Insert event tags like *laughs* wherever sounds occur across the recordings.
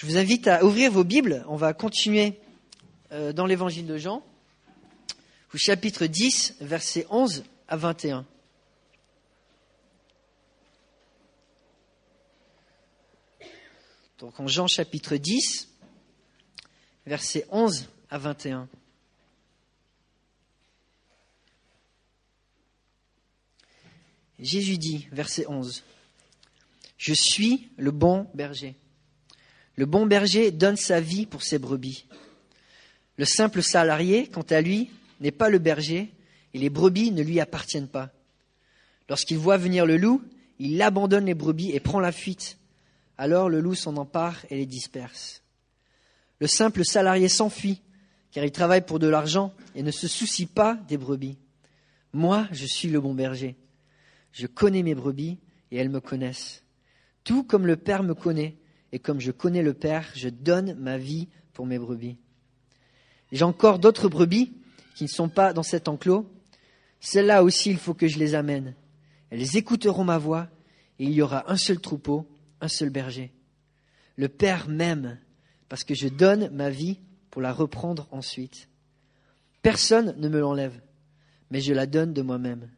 Je vous invite à ouvrir vos Bibles. On va continuer euh, dans l'évangile de Jean, au chapitre 10, versets 11 à 21. Donc en Jean chapitre 10, versets 11 à 21. Jésus dit, verset 11, Je suis le bon berger. Le bon berger donne sa vie pour ses brebis. Le simple salarié, quant à lui, n'est pas le berger, et les brebis ne lui appartiennent pas. Lorsqu'il voit venir le loup, il abandonne les brebis et prend la fuite. Alors le loup s'en empare et les disperse. Le simple salarié s'enfuit, car il travaille pour de l'argent et ne se soucie pas des brebis. Moi, je suis le bon berger. Je connais mes brebis et elles me connaissent. Tout comme le Père me connaît et comme je connais le Père, je donne ma vie pour mes brebis. J'ai encore d'autres brebis qui ne sont pas dans cet enclos. Celles-là aussi, il faut que je les amène. Elles écouteront ma voix et il y aura un seul troupeau, un seul berger. Le Père m'aime parce que je donne ma vie pour la reprendre ensuite. Personne ne me l'enlève, mais je la donne de moi-même.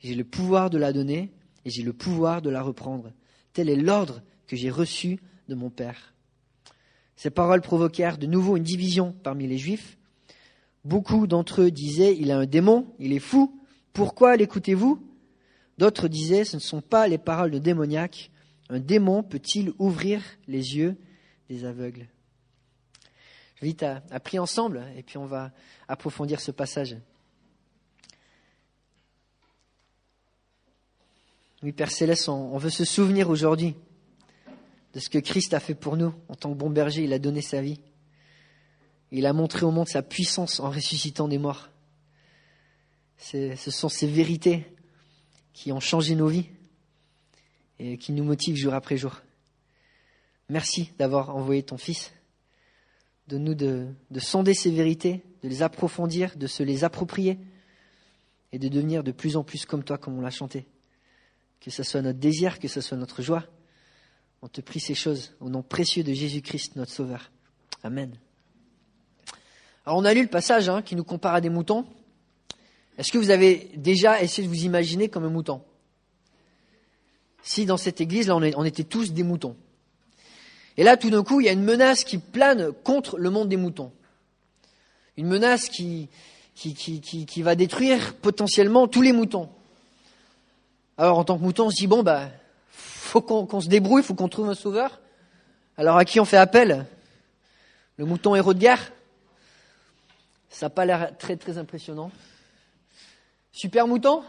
J'ai le pouvoir de la donner et j'ai le pouvoir de la reprendre. Tel est l'ordre que j'ai reçu de mon Père. Ces paroles provoquèrent de nouveau une division parmi les Juifs. Beaucoup d'entre eux disaient, il a un démon, il est fou, pourquoi l'écoutez-vous? D'autres disaient, ce ne sont pas les paroles de démoniaque, un démon peut-il ouvrir les yeux des aveugles? Je vite à, à ensemble et puis on va approfondir ce passage. Oui, Père Céleste, on, veut se souvenir aujourd'hui de ce que Christ a fait pour nous en tant que bon berger. Il a donné sa vie. Il a montré au monde sa puissance en ressuscitant des morts. Ce sont ces vérités qui ont changé nos vies et qui nous motivent jour après jour. Merci d'avoir envoyé ton Fils. de nous de, de sonder ces vérités, de les approfondir, de se les approprier et de devenir de plus en plus comme toi, comme on l'a chanté que ce soit notre désir, que ce soit notre joie. On te prie ces choses au nom précieux de Jésus-Christ, notre Sauveur. Amen. Alors on a lu le passage hein, qui nous compare à des moutons. Est-ce que vous avez déjà essayé de vous imaginer comme un mouton? Si dans cette église, là, on, était tous des moutons. Et là, tout d'un coup, il y a une menace qui plane contre le monde des moutons. Une menace qui, qui, va détruire potentiellement tous les moutons. Alors en tant que mouton, on se dit bon bah faut qu'on se débrouille, faut qu'on trouve un sauveur. Alors à qui on fait appel? Le mouton héros de guerre Ça n'a pas l'air très très impressionnant. Super mouton?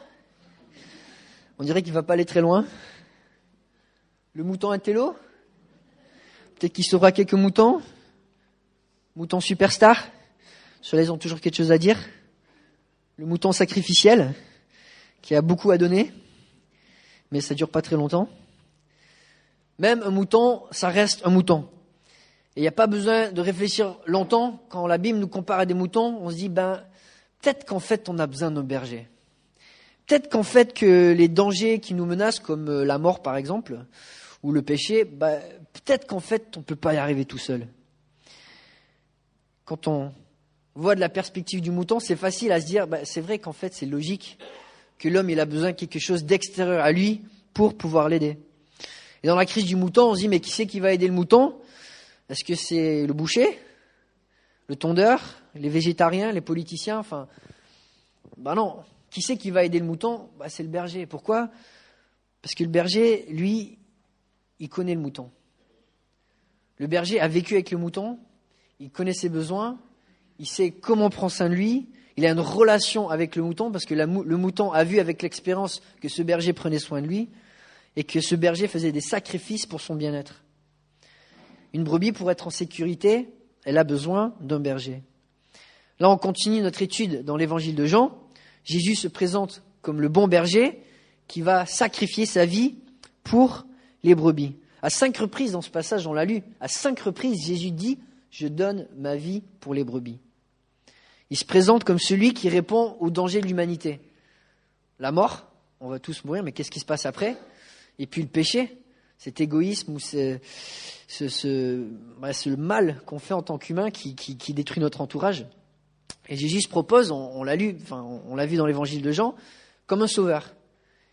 On dirait qu'il va pas aller très loin. Le mouton intello? Peut-être qu'il saura quelques moutons. Mouton superstar? Ceux-là, ils ont toujours quelque chose à dire. Le mouton sacrificiel, qui a beaucoup à donner mais ça dure pas très longtemps. Même un mouton, ça reste un mouton. Et il n'y a pas besoin de réfléchir longtemps. Quand la Bible nous compare à des moutons, on se dit, ben, peut-être qu'en fait, on a besoin d'un berger. Peut-être qu'en fait, que les dangers qui nous menacent, comme euh, la mort par exemple, ou le péché, ben, peut-être qu'en fait, on ne peut pas y arriver tout seul. Quand on voit de la perspective du mouton, c'est facile à se dire, ben, c'est vrai qu'en fait, c'est logique que l'homme il a besoin de quelque chose d'extérieur à lui pour pouvoir l'aider. Et dans la crise du mouton, on se dit mais qui c'est qui va aider le mouton? Est-ce que c'est le boucher, le tondeur, les végétariens, les politiciens? Enfin, ben non. Qui c'est qui va aider le mouton? Bah, C'est le berger. Pourquoi? Parce que le berger, lui, il connaît le mouton. Le berger a vécu avec le mouton, il connaît ses besoins, il sait comment prendre soin de lui, il a une relation avec le mouton parce que le mouton a vu avec l'expérience que ce berger prenait soin de lui et que ce berger faisait des sacrifices pour son bien-être. Une brebis, pour être en sécurité, elle a besoin d'un berger. Là, on continue notre étude dans l'évangile de Jean. Jésus se présente comme le bon berger qui va sacrifier sa vie pour les brebis. À cinq reprises dans ce passage, on l'a lu, à cinq reprises, Jésus dit, je donne ma vie pour les brebis. Il se présente comme celui qui répond au danger de l'humanité. La mort, on va tous mourir, mais qu'est-ce qui se passe après? Et puis le péché. cet égoïsme ou ce, le mal qu'on fait en tant qu'humain qui, détruit notre entourage. Et Jésus se propose, on, l'a lu, on l'a vu dans l'évangile de Jean, comme un sauveur.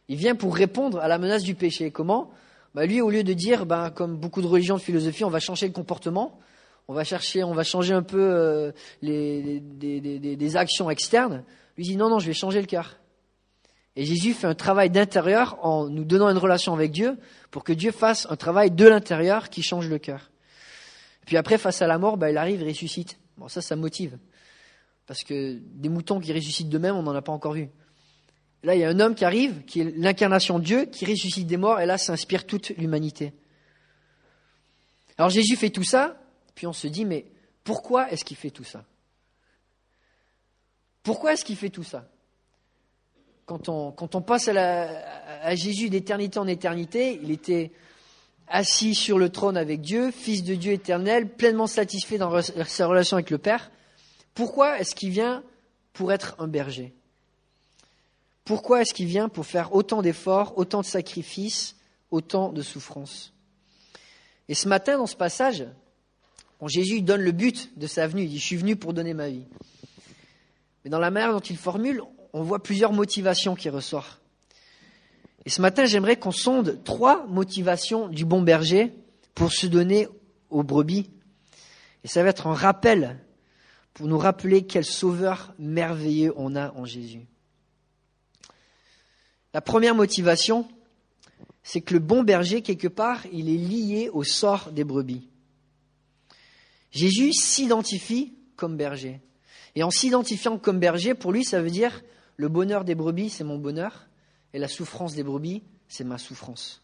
Il vient pour répondre à la menace du péché. Comment? Bah, Lui, au lieu de dire, ben, comme beaucoup de religions, de philosophie, on va changer le comportement, on va chercher, on va changer un peu euh, les, des, actions externes, lui dit, non, non, je vais changer le cœur. Et Jésus fait un travail d'intérieur en nous donnant une relation avec Dieu pour que Dieu fasse un travail de l'intérieur qui change le cœur. Puis après, face à la mort, bah, il arrive, il ressuscite. Bon, ça, ça motive. Parce que des moutons qui ressuscitent d'eux-mêmes, on n'en a pas encore vu. Là, il y a un homme qui arrive, qui est l'incarnation de Dieu, qui ressuscite des morts, et là, ça inspire toute l'humanité. Alors Jésus fait tout ça, puis on se dit, mais pourquoi est-ce qu'il fait tout ça? Pourquoi est-ce qu'il fait tout ça? Quand on, quand on passe à, à Jésus d'éternité en éternité, il était assis sur le trône avec Dieu, fils de Dieu éternel, pleinement satisfait dans sa relation avec le Père. Pourquoi est-ce qu'il vient pour être un berger? Pourquoi est-ce qu'il vient pour faire autant d'efforts, autant de sacrifices, autant de souffrances? Et ce matin, dans ce passage, Jésus donne le but de sa venue. Il dit, je suis venu pour donner ma vie. Mais dans la manière dont il formule, on voit plusieurs motivations qui ressortent. Et ce matin, j'aimerais qu'on sonde trois motivations du bon berger pour se donner aux brebis. Et ça va être un rappel pour nous rappeler quel sauveur merveilleux on a en Jésus. La première motivation, c'est que le bon berger, quelque part, il est lié au sort des brebis. Jésus s'identifie comme berger. Et en s'identifiant comme berger, pour lui, ça veut dire le bonheur des brebis, c'est mon bonheur, et la souffrance des brebis, c'est ma souffrance.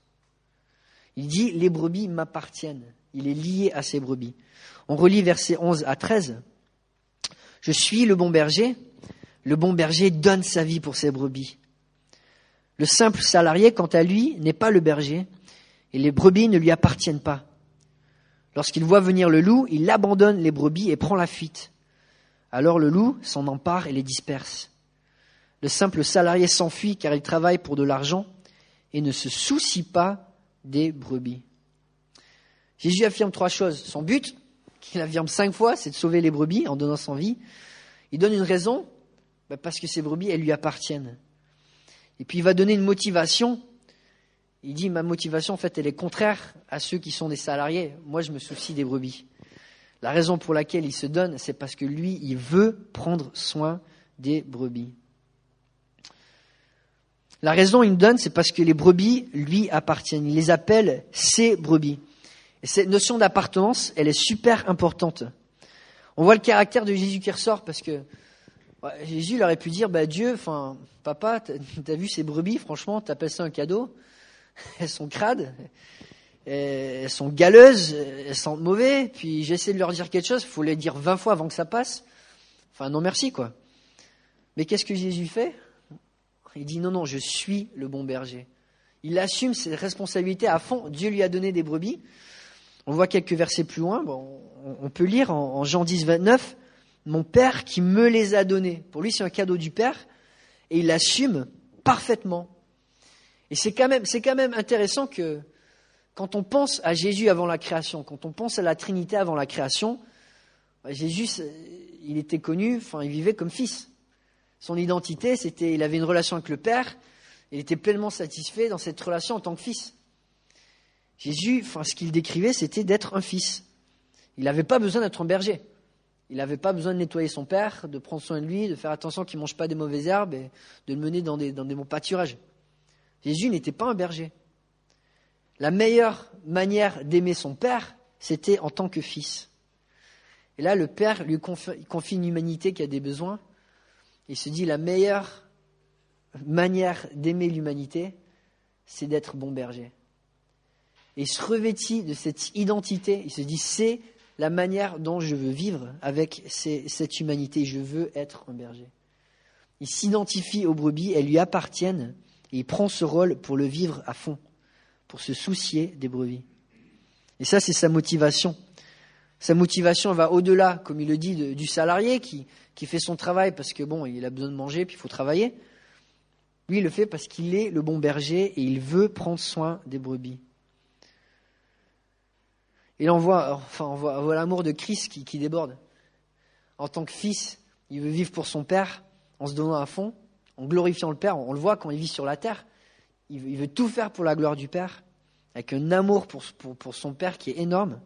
Il dit, les brebis m'appartiennent. Il est lié à ces brebis. On relit versets 11 à 13. Je suis le bon berger. Le bon berger donne sa vie pour ses brebis. Le simple salarié, quant à lui, n'est pas le berger, et les brebis ne lui appartiennent pas. Lorsqu'il voit venir le loup, il abandonne les brebis et prend la fuite. Alors le loup s'en empare et les disperse. Le simple salarié s'enfuit car il travaille pour de l'argent et ne se soucie pas des brebis. Jésus affirme trois choses. Son but, qu'il affirme cinq fois, c'est de sauver les brebis en donnant son vie. Il donne une raison, bah, parce que ces brebis, elles lui appartiennent. Et puis il va donner une motivation. Il dit, ma motivation, en fait, elle est contraire à ceux qui sont des salariés. Moi, je me soucie des brebis. La raison pour laquelle il se donne, c'est parce que lui, il veut prendre soin des brebis. La raison il me donne, c'est parce que les brebis lui appartiennent. Il les appelle ses brebis. Et cette notion d'appartenance, elle est super importante. On voit le caractère de Jésus qui ressort parce que Jésus il aurait pu dire, bah Dieu, enfin, papa, t'as vu ces brebis, franchement, t'appelles ça un cadeau *laughs* Elles sont crades, elles sont galeuses, elles sentent mauvais, puis j'essaie de leur dire quelque chose, il faut les dire vingt fois avant que ça passe. Enfin, non merci, quoi. Mais qu'est-ce que Jésus fait? Il dit non, non, je suis le bon berger. Il assume ses responsabilités à fond. Dieu lui a donné des brebis. On voit quelques versets plus loin. on peut lire en, Jean 10, 29, Mon Père qui me les a donnés. Pour lui, c'est un cadeau du Père. Et il l'assume parfaitement. Et c'est quand, même, c'est quand même intéressant que quand on pense à Jésus avant la création, quand on pense à la Trinité avant la création, Jésus, il était connu, enfin, il vivait comme fils. Son identité, c'était, il avait une relation avec le Père, il était pleinement satisfait dans cette relation en tant que fils. Jésus, enfin, ce qu'il décrivait, c'était d'être un fils. Il n'avait pas besoin d'être un berger. Il n'avait pas besoin de nettoyer son père, de prendre soin de lui, de faire attention qu'il ne mange pas des mauvaises herbes et de le mener dans des, dans des bons pâturages. Jésus n'était pas un berger. La meilleure manière d'aimer son père, c'était en tant que fils. Et là, le père lui confie une humanité qui a des besoins, il se dit la meilleure manière d'aimer l'humanité, c'est d'être bon berger. Et il se revêtit de cette identité, il se dit c'est la manière dont je veux vivre avec cette humanité, je veux être un berger. Il s'identifie aux brebis, elles lui appartiennent, et il prend ce rôle pour le vivre à fond, pour se soucier des brebis. Et ça, c'est sa motivation. Sa motivation va au-delà, comme il le dit, du salarié qui, fait son travail parce que bon, il a besoin de manger, puis il faut travailler. Lui, il le fait parce qu'il est le bon berger et il veut prendre soin des brebis. Et on voit, enfin, l'amour de Christ qui, déborde. En tant que fils, il veut vivre pour son Père en se donnant à fond, en glorifiant le Père. On le voit quand il vit sur la terre. Il veut, tout faire pour la gloire du Père, avec un amour pour, son Père qui est énorme.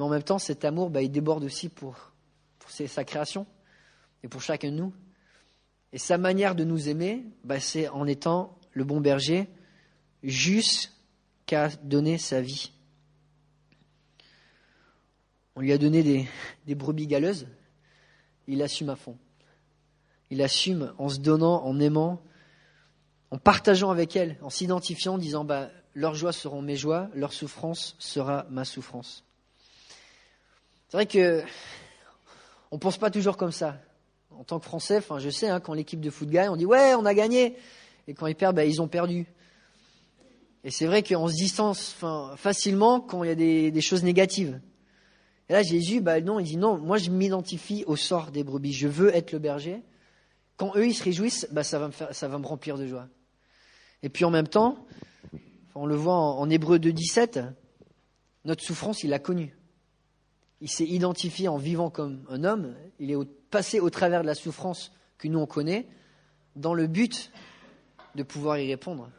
Mais en même temps, cet amour, bah, il déborde aussi pour, sa création et pour chacun de nous. Et sa manière de nous aimer, bah, c'est en étant le bon berger jusqu'à donner sa vie. On lui a donné des, des brebis galeuses, il assume à fond. Il assume en se donnant, en aimant, en partageant avec elles, en s'identifiant, en disant bah, leurs joies seront mes joies, leur souffrance sera ma souffrance. C'est vrai que on pense pas toujours comme ça. En tant que Français, enfin, je sais, hein, quand l'équipe de foot gagne, on dit ouais, on a gagné, et quand ils perdent, bah, ils ont perdu. Et c'est vrai qu'on se distance facilement quand il y a des, choses négatives. Et là, Jésus, bah, non, il dit non, moi je m'identifie au sort des brebis, je veux être le berger. Quand eux, ils se réjouissent, bah, ça, va me faire, ça va me remplir de joie. Et puis en même temps, on le voit en, Hébreu 2.17, notre souffrance, il l'a connue. Il s'est identifié en vivant comme un homme, il est passé au travers de la souffrance que nous on connaît, dans le but de pouvoir y répondre,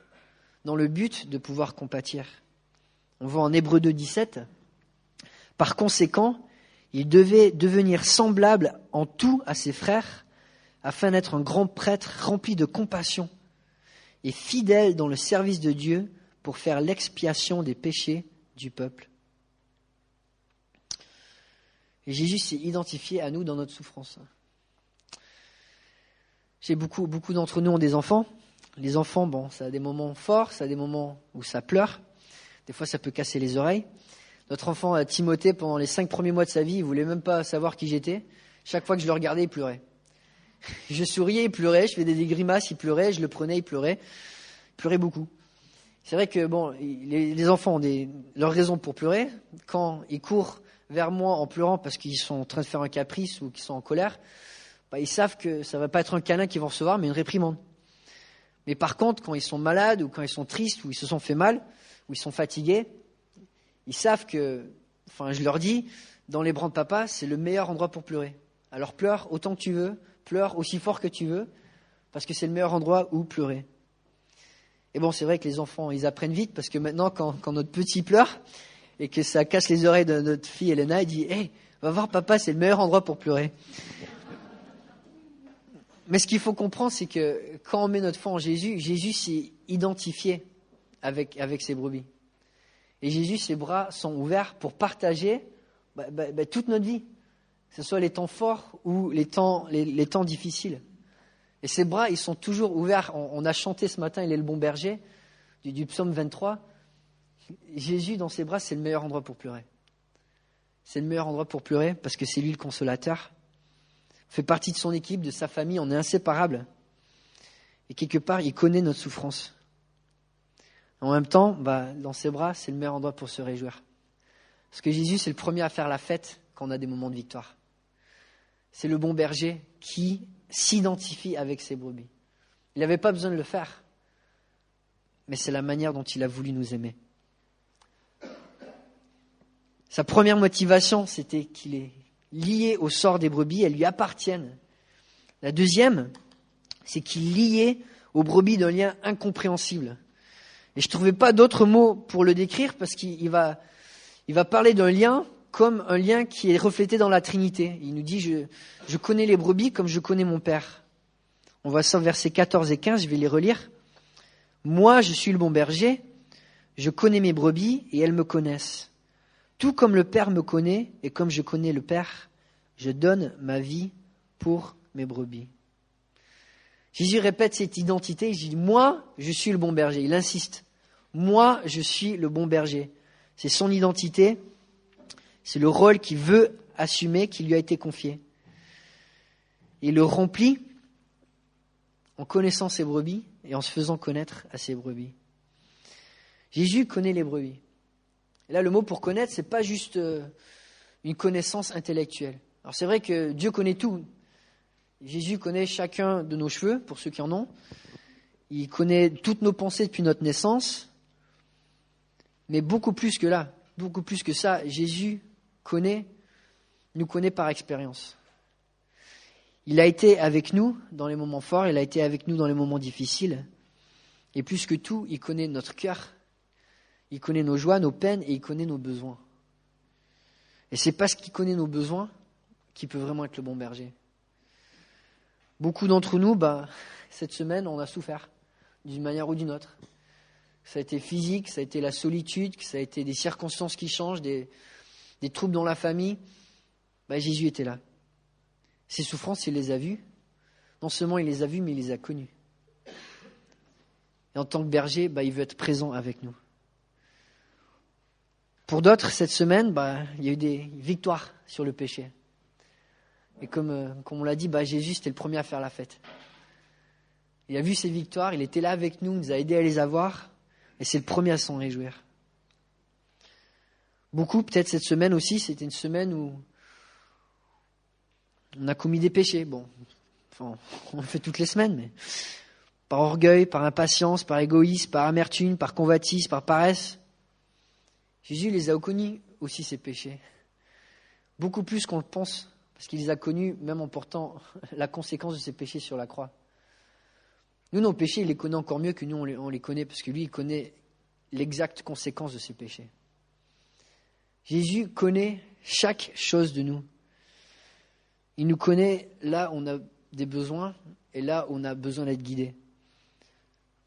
dans le but de pouvoir compatir. On voit en Hébreu 2.17, par conséquent, il devait devenir semblable en tout à ses frères, afin d'être un grand prêtre rempli de compassion et fidèle dans le service de Dieu pour faire l'expiation des péchés du peuple. Et Jésus s'est identifié à nous dans notre souffrance. J'ai beaucoup, beaucoup d'entre nous ont des enfants. Les enfants, bon, ça a des moments forts, ça a des moments où ça pleure. Des fois, ça peut casser les oreilles. Notre enfant euh, Timothée, pendant les cinq premiers mois de sa vie, il voulait même pas savoir qui j'étais. Chaque fois que je le regardais, il pleurait. *laughs* Je souriais, il pleurait, je faisais des grimaces, il pleurait, je le prenais, il pleurait. Il pleurait beaucoup. C'est vrai que bon, les, enfants ont des, leurs raisons pour pleurer. Quand ils courent vers moi en pleurant parce qu'ils sont en train de faire un caprice ou qu'ils sont en colère, bah, ils savent que ça va pas être un câlin qu'ils vont recevoir, mais une réprimande. Mais par contre, quand ils sont malades ou quand ils sont tristes ou ils se sont fait mal ou ils sont fatigués, ils savent que, enfin, je leur dis, dans les bras de papa, c'est le meilleur endroit pour pleurer. Alors pleure autant que tu veux, pleure aussi fort que tu veux, parce que c'est le meilleur endroit où pleurer. Et bon, c'est vrai que les enfants, ils apprennent vite, parce que maintenant, quand, notre petit pleure, et que ça casse les oreilles de notre fille Elena, il dit, hé, va voir papa, c'est le meilleur endroit pour pleurer. Mais ce qu'il faut comprendre, c'est que quand on met notre foi en Jésus, Jésus s'est identifié avec, avec ses brebis. Et Jésus, ses bras sont ouverts pour partager bah, bah, bah, toute notre vie que ce soit les temps forts ou les temps, les, temps difficiles. Et ses bras, ils sont toujours ouverts. On, a chanté ce matin, il est le bon berger, du, du psaume 23. Jésus, dans ses bras, c'est le meilleur endroit pour pleurer. C'est le meilleur endroit pour pleurer parce que c'est lui le consolateur. On fait partie de son équipe, de sa famille, on est inséparables. Et quelque part, il connaît notre souffrance. En même temps, bah, dans ses bras, c'est le meilleur endroit pour se réjouir. Parce que Jésus, c'est le premier à faire la fête quand on a des moments de victoire c'est le bon berger qui s'identifie avec ses brebis. Il n'avait pas besoin de le faire, mais c'est la manière dont il a voulu nous aimer. Sa première motivation, c'était qu'il est lié au sort des brebis, elles lui appartiennent. La deuxième, c'est qu'il est lié aux brebis d'un lien incompréhensible. Et je ne trouvais pas d'autres mots pour le décrire parce qu'il va, il va parler d'un lien comme un lien qui est reflété dans la Trinité. Il nous dit, je, je connais les brebis comme je connais mon Père. On voit ça versets 14 et 15, je vais les relire. Moi, je suis le bon berger, je connais mes brebis et elles me connaissent. Tout comme le Père me connaît et comme je connais le Père, je donne ma vie pour mes brebis. Jésus répète cette identité, il dit, moi, je suis le bon berger. Il insiste, moi, je suis le bon berger. C'est son identité, c'est le rôle qu'il veut assumer, qui lui a été confié. Il le remplit en connaissant ses brebis et en se faisant connaître à ses brebis. Jésus connaît les brebis. Et là, le mot pour connaître, c'est pas juste euh, une connaissance intellectuelle. Alors c'est vrai que Dieu connaît tout. Jésus connaît chacun de nos cheveux, pour ceux qui en ont. Il connaît toutes nos pensées depuis notre naissance. Mais beaucoup plus que là beaucoup plus que ça, Jésus connaît, nous connaît par expérience. Il a été avec nous dans les moments forts, il a été avec nous dans les moments difficiles. Et plus que tout, il connaît notre cœur, il connaît nos joies, nos peines et il connaît nos besoins. Et c'est parce qu'il connaît nos besoins qu'il peut vraiment être le bon berger. Beaucoup d'entre nous, bah, *laughs* cette semaine, on a souffert d'une manière ou d'une autre. Ça a été physique, ça a été la solitude, ça a été des circonstances qui changent, des, troubles dans la famille. Bah, Jésus était là. Ces souffrances, il les a vues. Non seulement il les a vues, mais il les a connues. Et en tant que berger, bah, il veut être présent avec nous. Pour d'autres, cette semaine, bah, il y a eu des victoires sur le péché. Et comme, euh, on l'a dit, bah, Jésus, c'était le premier à faire la fête. Il a vu ces victoires, il était là avec nous, il nous a aidés à les avoir, et c'est le premier à s'en réjouir. Beaucoup, peut-être cette semaine aussi, c'était une semaine où on a commis des péchés. Bon, on le fait toutes les semaines, mais par orgueil, par impatience, par égoïsme, par amertume, par convoitise, par paresse. Jésus les a connus aussi, ces péchés. Beaucoup plus qu'on le pense, parce qu'il les a connus même en portant *laughs* la conséquence de ces péchés sur la croix. Nous, nos péchés, il les connaît encore mieux que nous, on les, connaît, parce que lui, il connaît l'exacte conséquence de ces péchés. Jésus connaît chaque chose de nous. Il nous connaît là où on a des besoins et là où on a besoin d'être guidé.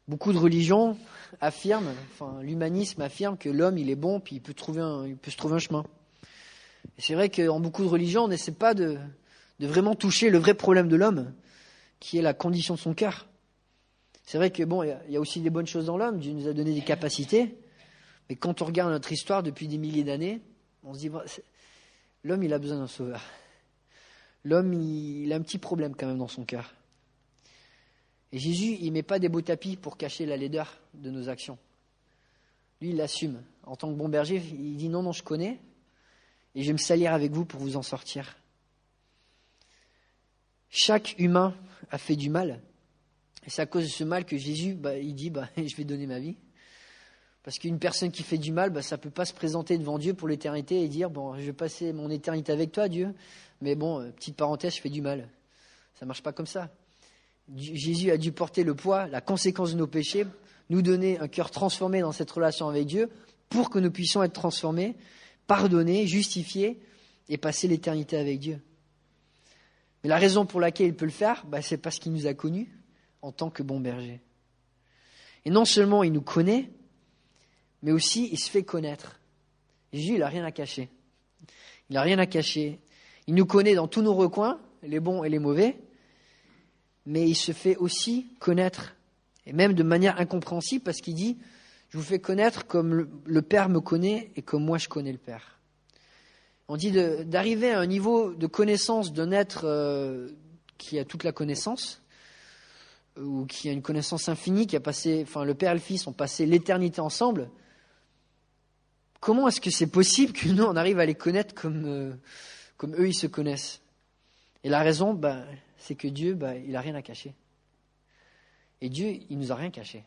Beaucoup de religions affirment, enfin l'humanisme affirme que l'homme il est bon puis il peut, trouver il peut se trouver un chemin. C'est vrai qu'en beaucoup de religions on n'essaie pas de, de vraiment toucher le vrai problème de l'homme, qui est la condition de son cœur. C'est vrai que bon, il y a aussi des bonnes choses dans l'homme. Dieu nous a donné des capacités, mais quand on regarde notre histoire depuis des milliers d'années, on se dit l'homme il a besoin d'un sauveur. L'homme il a un petit problème quand même dans son cœur. Et Jésus, il met pas des beaux tapis pour cacher la laideur de nos actions. Lui, il l'assume. En tant que bon berger, il dit non, non, je connais, et je vais me salir avec vous pour vous en sortir. Chaque humain a fait du mal, et c'est à cause de ce mal que Jésus, bah, il dit, bah, *laughs* je vais donner ma vie. Parce qu'une personne qui fait du mal, bah, ça ne peut pas se présenter devant Dieu pour l'éternité et dire, bon, je vais passer mon éternité avec toi, Dieu. Mais bon, euh, petite parenthèse, je fais du mal. Ça ne marche pas comme ça. Jésus a dû porter le poids, la conséquence de nos péchés, nous donner un cœur transformé dans cette relation avec Dieu pour que nous puissions être transformés, pardonnés, justifiés et passer l'éternité avec Dieu. Mais la raison pour laquelle il peut le faire, bah, c'est parce qu'il nous a connus, en tant que bon berger. Et non seulement il nous connaît, mais aussi il se fait connaître. Jésus, il rien à cacher. Il n'a rien à cacher. Il nous connaît dans tous nos recoins, les bons et les mauvais, mais il se fait aussi connaître, et même de manière incompréhensible, parce qu'il dit, je vous fais connaître comme le, Père me connaît et comme moi je connais le Père. On dit d'arriver à un niveau de connaissance d'un être euh, qui a toute la connaissance, ou qui a une connaissance infinie, qui a passé, enfin le Père et le Fils ont passé l'éternité ensemble, comment est-ce que c'est possible que nous on arrive à les connaître comme, euh, comme eux ils se connaissent? Et la raison, ben, c'est que Dieu, ben, il n'a rien à cacher. Et Dieu, il nous a rien caché.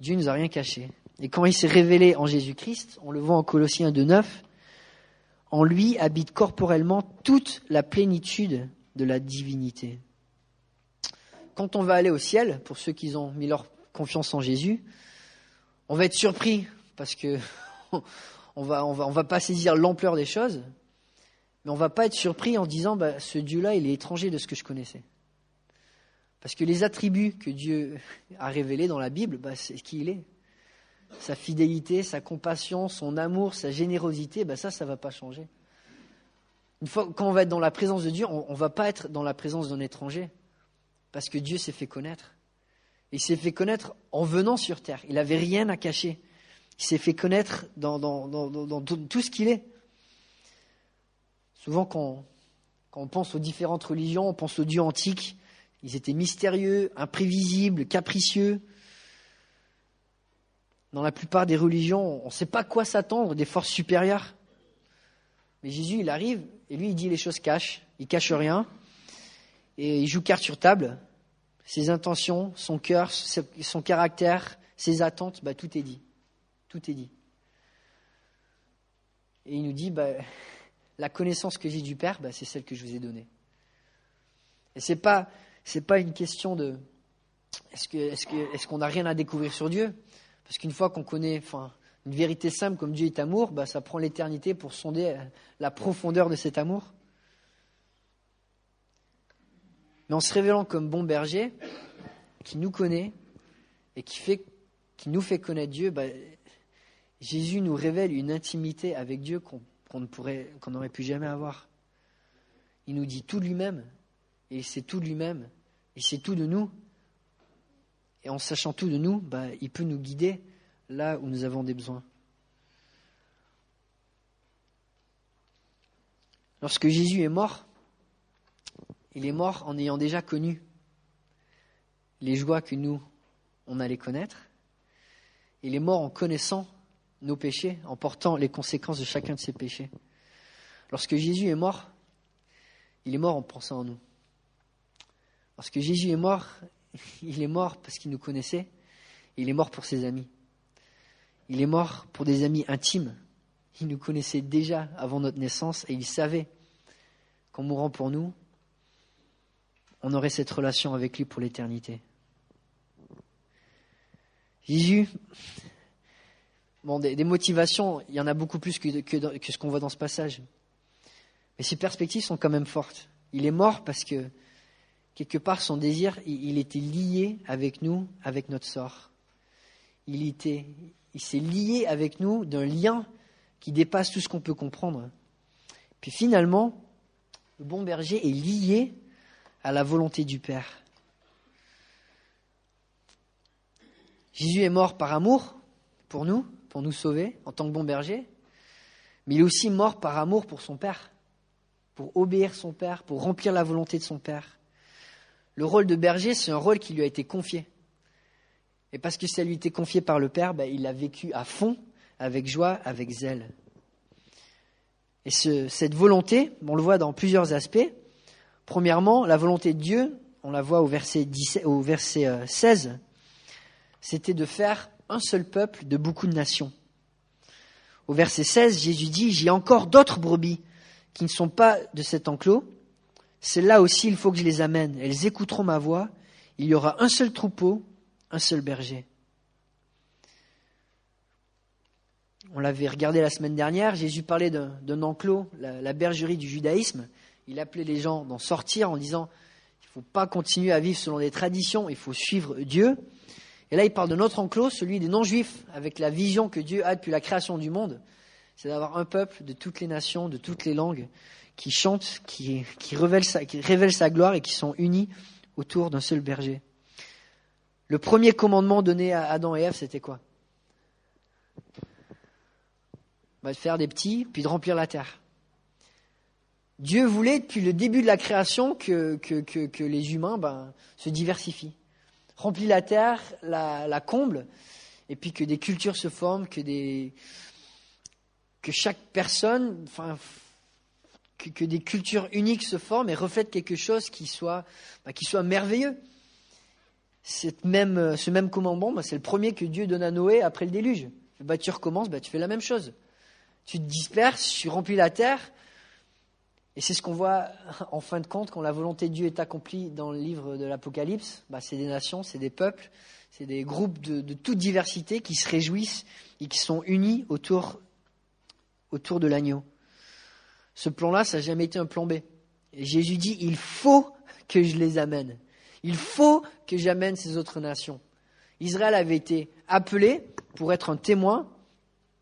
Dieu nous a rien caché. Et quand il s'est révélé en Jésus-Christ, on le voit en Colossiens 2.9, en lui habite corporellement toute la plénitude de la divinité quand on va aller au ciel, pour ceux qui ont mis leur confiance en Jésus, on va être surpris parce que *laughs* on va, on va pas saisir l'ampleur des choses, mais on va pas être surpris en disant bah, ce Dieu-là, il est étranger de ce que je connaissais. Parce que les attributs que Dieu a révélés dans la Bible, bah, c'est qui il est. Sa fidélité, sa compassion, son amour, sa générosité, bah, ça, ça va pas changer. Une fois, quand on va être dans la présence de Dieu, on ne va pas être dans la présence d'un étranger. Parce que Dieu s'est fait connaître. Il s'est fait connaître en venant sur terre. Il n'avait rien à cacher. Il s'est fait connaître dans, tout ce qu'il est. Souvent, quand, on pense aux différentes religions, on pense aux dieux antiques. Ils étaient mystérieux, imprévisibles, capricieux. Dans la plupart des religions, on ne sait pas quoi s'attendre des forces supérieures. Mais Jésus, il arrive et lui, il dit les choses cachent. Il cache rien et il joue carte sur table. Ses intentions, son cœur, son caractère, ses attentes, bah, tout est dit. Tout est dit. Et il nous dit, bah, la connaissance que j'ai du Père, bah, c'est celle que je vous ai donnée. Et c'est pas, c'est pas une question de, est-ce que, est-ce que, est-ce qu'on n'a rien à découvrir sur Dieu? Parce qu'une fois qu'on connaît, enfin, une vérité simple comme Dieu est amour, bah, ça prend l'éternité pour sonder la profondeur de cet amour. Mais en se révélant comme bon berger, qui nous connaît et qui, fait, qui nous fait connaître Dieu, bah, Jésus nous révèle une intimité avec Dieu qu'on qu'on n'aurait pu jamais avoir. Il nous dit tout lui-même, et sait tout lui-même, il sait tout de nous. Et en sachant tout de nous, bah, il peut nous guider là où nous avons des besoins. Lorsque Jésus est mort, il est mort en ayant déjà connu les joies que nous, on allait connaître. Il est mort en connaissant nos péchés, en portant les conséquences de chacun de ses péchés. Lorsque Jésus est mort, il est mort en pensant en nous. Lorsque Jésus est mort, *laughs* il est mort parce qu'il nous connaissait, il est mort pour ses amis. Il est mort pour des amis intimes. Il nous connaissait déjà avant notre naissance et il savait qu'en mourant pour nous, on aurait cette relation avec lui pour l'éternité. Jésus, bon, des, motivations, il y en a beaucoup plus que, ce qu'on voit dans ce passage. Mais ses perspectives sont quand même fortes. Il est mort parce que, quelque part, son désir, il, était lié avec nous, avec notre sort. Il il s'est lié avec nous d'un lien qui dépasse tout ce qu'on peut comprendre. Puis finalement, le bon berger est lié à la volonté du Père. Jésus est mort par amour pour nous, pour nous sauver en tant que bon berger, mais il est aussi mort par amour pour son Père, pour obéir son Père, pour remplir la volonté de son Père. Le rôle de berger, c'est un rôle qui lui a été confié. Et parce que ça lui été confié par le Père, ben, il l'a vécu à fond, avec joie, avec zèle. Et cette volonté, on le voit dans plusieurs aspects. Premièrement, la volonté de Dieu, on la voit au verset, au verset 16, euh, c'était de faire un seul peuple de beaucoup de nations. Au verset 16, Jésus dit, j'ai encore d'autres brebis qui ne sont pas de cet enclos. Celles-là aussi, il faut que je les amène. Elles écouteront ma voix. Il y aura un seul troupeau, un seul berger. On l'avait regardé la semaine dernière. Jésus parlait d'un enclos, la, bergerie du judaïsme. Il appelait les gens d'en sortir en disant il ne faut pas continuer à vivre selon des traditions, il faut suivre Dieu. Et là, il parle de notre enclos, celui des non-juifs, avec la vision que Dieu a depuis la création du monde. C'est d'avoir un peuple de toutes les nations, de toutes les langues, qui chantent, qui, révèlent sa, gloire et qui sont unis autour d'un seul berger. Le premier commandement donné à Adam et Ève, c'était quoi? Bah, De faire des petits, puis de remplir la terre. Dieu voulait, depuis le début de la création, que, les humains ben, se diversifient remplit la terre, la, comble, et puis que des cultures se forment, que, des, que chaque personne, que, des cultures uniques se forment et reflètent quelque chose qui soit, bah, merveilleux. Cette même, ce même commandement, bah, c'est le premier que Dieu donne à Noé après le déluge. Bah, tu recommences, bah, tu fais la même chose. Tu te disperses, tu remplis la terre, et c'est ce qu'on voit en fin de compte quand la volonté de Dieu est accomplie dans le livre de l'Apocalypse. Bah, c'est des nations, c'est des peuples, c'est des groupes de, toute diversité qui se réjouissent et qui sont unis autour, autour de l'agneau. Ce plan-là, ça n'a jamais été un plan B. Et Jésus dit, il faut que je les amène. Il faut que j'amène ces autres nations. Israël avait été appelé pour être un témoin,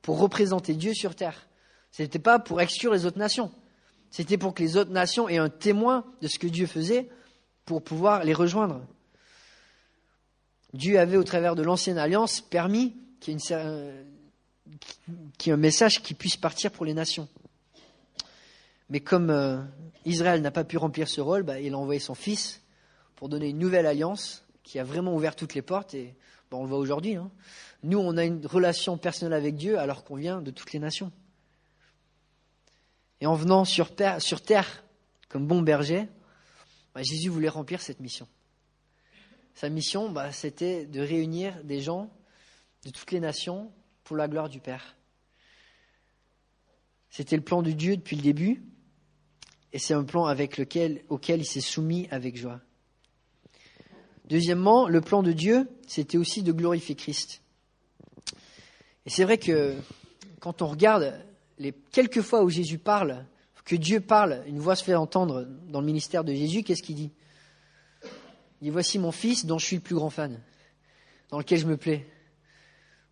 pour représenter Dieu sur terre. Ce n'était pas pour exclure les autres nations. C'était pour que les autres nations aient un témoin de ce que Dieu faisait pour pouvoir les rejoindre. Dieu avait, au travers de l'ancienne alliance, permis qu'il y ait, un message qui puisse partir pour les nations. Mais comme euh, Israël n'a pas pu remplir ce rôle, bah, il a envoyé son fils pour donner une nouvelle alliance qui a vraiment ouvert toutes les portes. Et bah, on le voit aujourd'hui. Hein. Nous, on a une relation personnelle avec Dieu alors qu'on vient de toutes les nations. Et en venant sur terre, comme bon berger, bah, Jésus voulait remplir cette mission. Sa mission, bah, c'était de réunir des gens de toutes les nations pour la gloire du Père. C'était le plan de Dieu depuis le début, et c'est un plan avec lequel, auquel il s'est soumis avec joie. Deuxièmement, le plan de Dieu, c'était aussi de glorifier Christ. Et c'est vrai que quand on regarde les quelques fois où Jésus parle, que Dieu parle, une voix se fait entendre dans le ministère de Jésus, qu'est-ce qu'il dit Il dit Voici mon fils dont je suis le plus grand fan, dans lequel je me plais.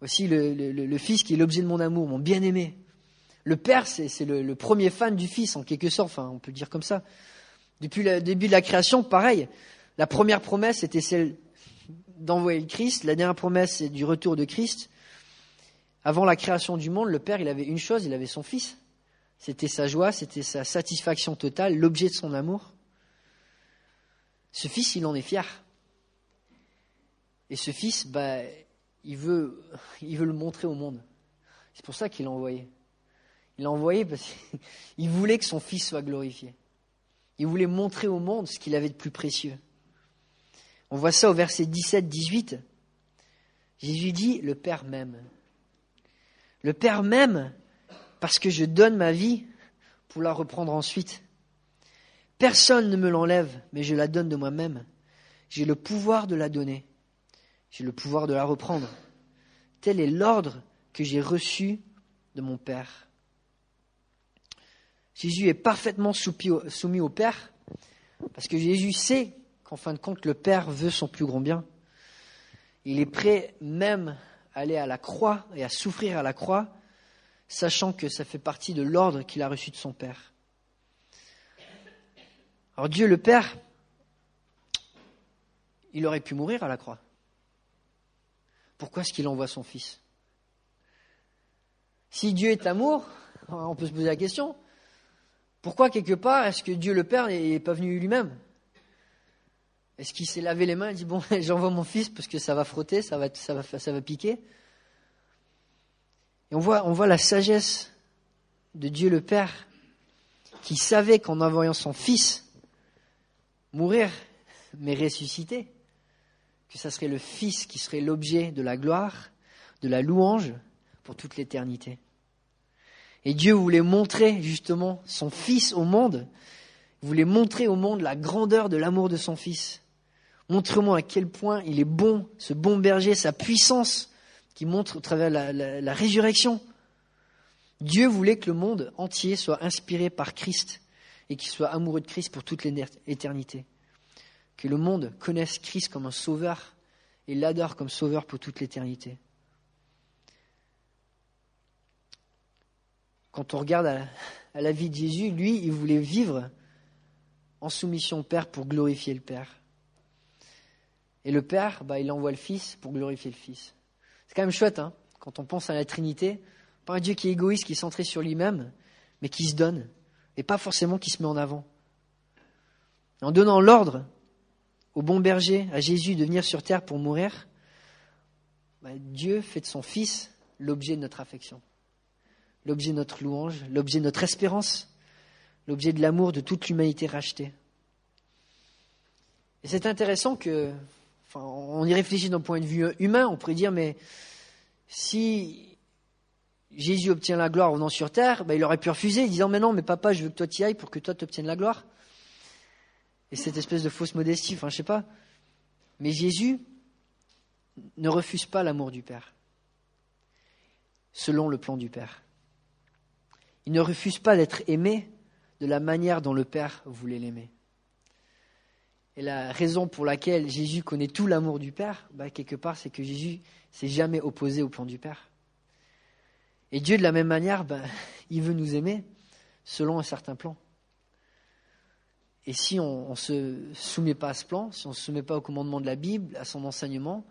Voici le, fils qui est l'objet de mon amour, mon bien-aimé. Le père, c'est le, premier fan du fils, en quelque sorte, on peut dire comme ça. Depuis le début de la création, pareil. La première promesse était celle d'envoyer le Christ. La dernière promesse, c'est du retour de Christ. Avant la création du monde, le Père, il avait une chose, il avait son Fils. C'était sa joie, c'était sa satisfaction totale, l'objet de son amour. Ce Fils, il en est fier. Et ce Fils, bah, il veut, il veut le montrer au monde. C'est pour ça qu'il l'a envoyé. Il l'a envoyé parce qu'il *laughs* voulait que son Fils soit glorifié. Il voulait montrer au monde ce qu'il avait de plus précieux. On voit ça au verset 17-18. Jésus dit, le Père m'aime. Le Père m'aime parce que je donne ma vie pour la reprendre ensuite. Personne ne me l'enlève, mais je la donne de moi-même. J'ai le pouvoir de la donner. J'ai le pouvoir de la reprendre. Tel est l'ordre que j'ai reçu de mon Père. Jésus est parfaitement soumis au Père parce que Jésus sait qu'en fin de compte, le Père veut son plus grand bien. Il est prêt même aller à la croix et à souffrir à la croix, sachant que ça fait partie de l'ordre qu'il a reçu de son Père. Alors Dieu le Père, il aurait pu mourir à la croix. Pourquoi est-ce qu'il envoie son Fils? Si Dieu est amour, on peut se poser la question, pourquoi quelque part est-ce que Dieu le Père n'est pas venu lui-même? Est-ce qu'il s'est lavé les mains et dit bon, *laughs* j'envoie mon fils parce que ça va frotter, ça va, piquer. Et on voit, on voit la sagesse de Dieu le Père qui savait qu'en envoyant son fils mourir mais ressusciter, que ça serait le fils qui serait l'objet de la gloire, de la louange pour toute l'éternité. Et Dieu voulait montrer justement son fils au monde, voulait montrer au monde la grandeur de l'amour de son fils. Montre-moi à quel point il est bon, ce bon berger, sa puissance qui montre au travers la, la résurrection. Dieu voulait que le monde entier soit inspiré par Christ et qu'il soit amoureux de Christ pour toute l'éternité. Que le monde connaisse Christ comme un sauveur et l'adore comme sauveur pour toute l'éternité. Quand on regarde à, à la vie de Jésus, lui, il voulait vivre en soumission au Père pour glorifier le Père. Et le Père, bah, il envoie le Fils pour glorifier le Fils. C'est quand même chouette, hein, quand on pense à la Trinité, pas un Dieu qui est égoïste, qui est centré sur lui-même, mais qui se donne, et pas forcément qui se met en avant. En donnant l'ordre au bon berger, à Jésus, de venir sur terre pour mourir, bah, Dieu fait de son Fils l'objet de notre affection, l'objet de notre louange, l'objet de notre espérance, l'objet de l'amour de toute l'humanité rachetée. Et c'est intéressant que on y réfléchit d'un point de vue humain, on pourrait dire, mais si Jésus obtient la gloire en venant sur terre, ben, il aurait pu refuser, disant, mais non, mais papa, je veux que toi t'y ailles pour que toi t'obtiennes la gloire. Et cette espèce de fausse modestie, enfin, je sais pas. Mais Jésus ne refuse pas l'amour du Père, selon le plan du Père. Il ne refuse pas d'être aimé de la manière dont le Père voulait l'aimer. Et la raison pour laquelle Jésus connaît tout l'amour du Père, bah, quelque part, c'est que Jésus s'est jamais opposé au plan du Père. Et Dieu, de la même manière, bah, *laughs* il veut nous aimer selon un certain plan. Et si on ne se soumet pas à ce plan, si on ne se soumet pas au commandement de la Bible, à son enseignement,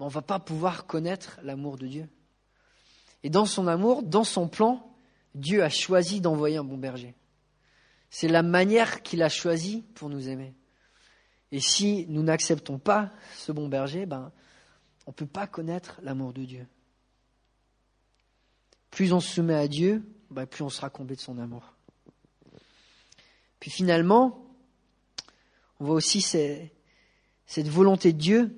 bah, on ne va pas pouvoir connaître l'amour de Dieu. Et dans son amour, dans son plan, Dieu a choisi d'envoyer un bon berger. C'est la manière qu'il a choisi pour nous aimer. Et si nous n'acceptons pas ce bon berger, ben, on ne peut pas connaître l'amour de Dieu. Plus on se soumet à Dieu, ben, plus on sera comblé de son amour. Puis finalement, on voit aussi cette volonté de Dieu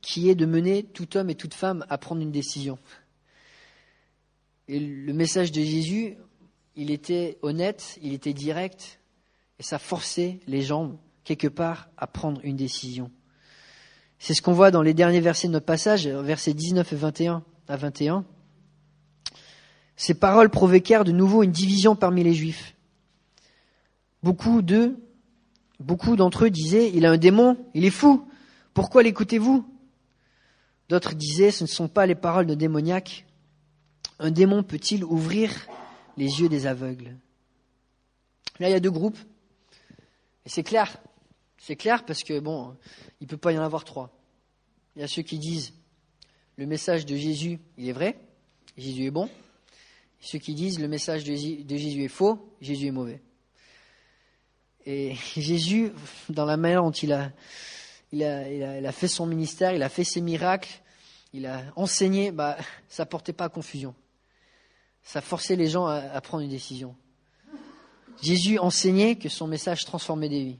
qui est de mener tout homme et toute femme à prendre une décision. Et le message de Jésus, il était honnête, il était direct, et ça forçait les gens, quelque part, à prendre une décision. C'est ce qu'on voit dans les derniers versets de notre passage, versets 19 et 21 à 21. Ces paroles provoquèrent de nouveau une division parmi les Juifs. Beaucoup d'eux, beaucoup d'entre eux disaient, il a un démon, il est fou, pourquoi l'écoutez-vous? D'autres disaient, ce ne sont pas les paroles de démoniaque. Un démon peut-il ouvrir les yeux des aveugles? Là, il y a deux groupes. Et c'est clair. C'est clair parce que, bon, il ne peut pas y en avoir trois. Il y a ceux qui disent, le message de Jésus, il est vrai, Jésus est bon. Ceux qui disent, le message de Jésus est faux, Jésus est mauvais. Et *laughs* Jésus, dans la manière dont il a, il a, fait son ministère, il a fait ses miracles, il a enseigné, bah, ça portait pas à confusion. Ça forçait les gens à, prendre une décision. Jésus enseignait que son message transformait des vies.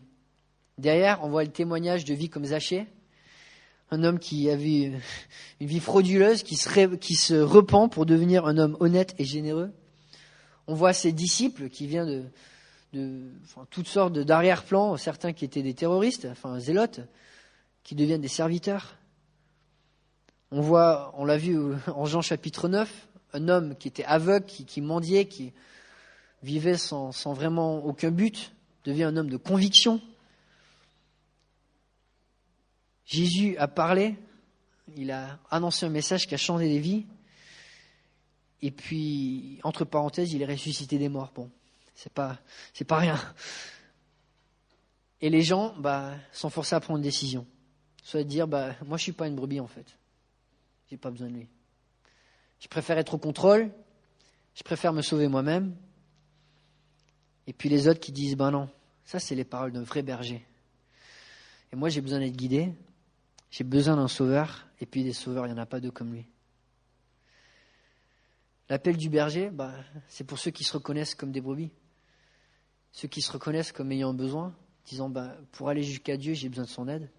Derrière, on voit le témoignage de vie comme Zachée, un homme qui avait *laughs* une vie frauduleuse, qui se, repent pour devenir un homme honnête et généreux. On voit ses disciples qui viennent de, toutes sortes d'arrière-plans, certains qui étaient des terroristes, enfin zélotes, qui deviennent des serviteurs. On voit, on l'a vu *laughs* en Jean chapitre 9, un homme qui était aveugle, qui, mendiait, qui vivait sans, vraiment aucun but, devient un homme de conviction. Jésus a parlé, il a annoncé un message qui a changé des vies, et puis, entre parenthèses, il est ressuscité des morts. Bon, c'est pas, c'est pas rien. Et les gens, bah, sont forcés à prendre une décision soit dire bah, moi je suis pas une brebis en fait. J'ai pas besoin de lui. Je préfère être au contrôle, je préfère me sauver moi-même. Et puis les autres qui disent ben non, ça c'est les paroles d'un vrai berger. Et moi j'ai besoin d'être guidé, j'ai besoin d'un sauveur, et puis des sauveurs, il n'y en a pas deux comme lui. L'appel du berger, bah, c'est pour ceux qui se reconnaissent comme des brebis. Ceux qui se reconnaissent comme ayant besoin, disant bah, pour aller jusqu'à Dieu, j'ai besoin de son aide.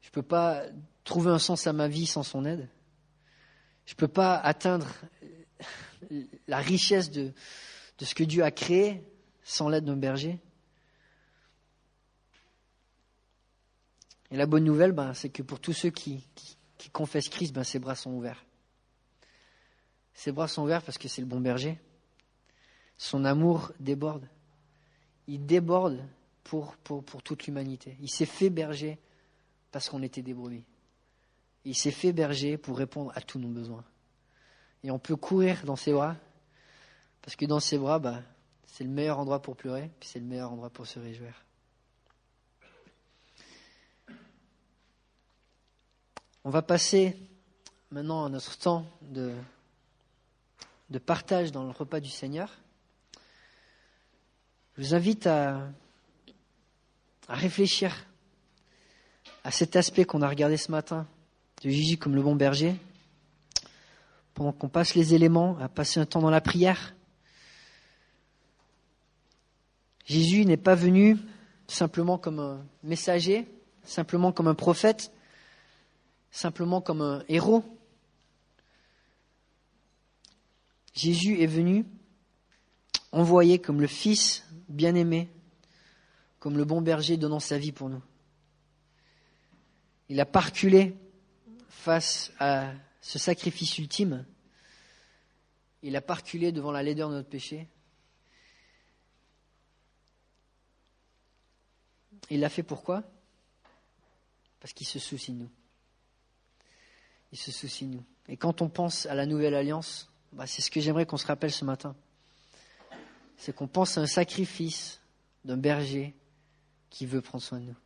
Je ne peux pas trouver un sens à ma vie sans son aide. Je ne peux pas atteindre la richesse de, de ce que Dieu a créé sans l'aide d'un berger. Et la bonne nouvelle, ben, c'est que pour tous ceux qui, confessent Christ, ben, ses bras sont ouverts. Ses bras sont ouverts parce que c'est le bon berger. Son amour déborde. Il déborde pour, toute l'humanité. Il s'est fait berger parce qu'on était des. Il s'est fait berger pour répondre à tous nos besoins. Et on peut courir dans ses bras, parce que dans ses bras, bah, c'est le meilleur endroit pour pleurer, puis c'est le meilleur endroit pour se réjouir. On va passer maintenant à notre temps de, partage dans le repas du Seigneur. Je vous invite à réfléchir à cet aspect qu'on a regardé ce matin de Jésus comme le bon berger, pendant qu'on passe les éléments, à passer un temps dans la prière. Jésus n'est pas venu simplement comme un messager, simplement comme un prophète, simplement comme un héros. Jésus est venu envoyé comme le Fils bien-aimé, comme le bon berger donnant sa vie pour nous. Il a parculé face à ce sacrifice ultime. Il a parculé devant la laideur de notre péché. Il l'a fait pourquoi? Parce qu'il se soucie de nous. Il se soucie de nous. Et quand on pense à la nouvelle alliance, bah, c'est ce que j'aimerais qu'on se rappelle ce matin. C'est qu'on pense à un sacrifice d'un berger qui veut prendre soin de nous.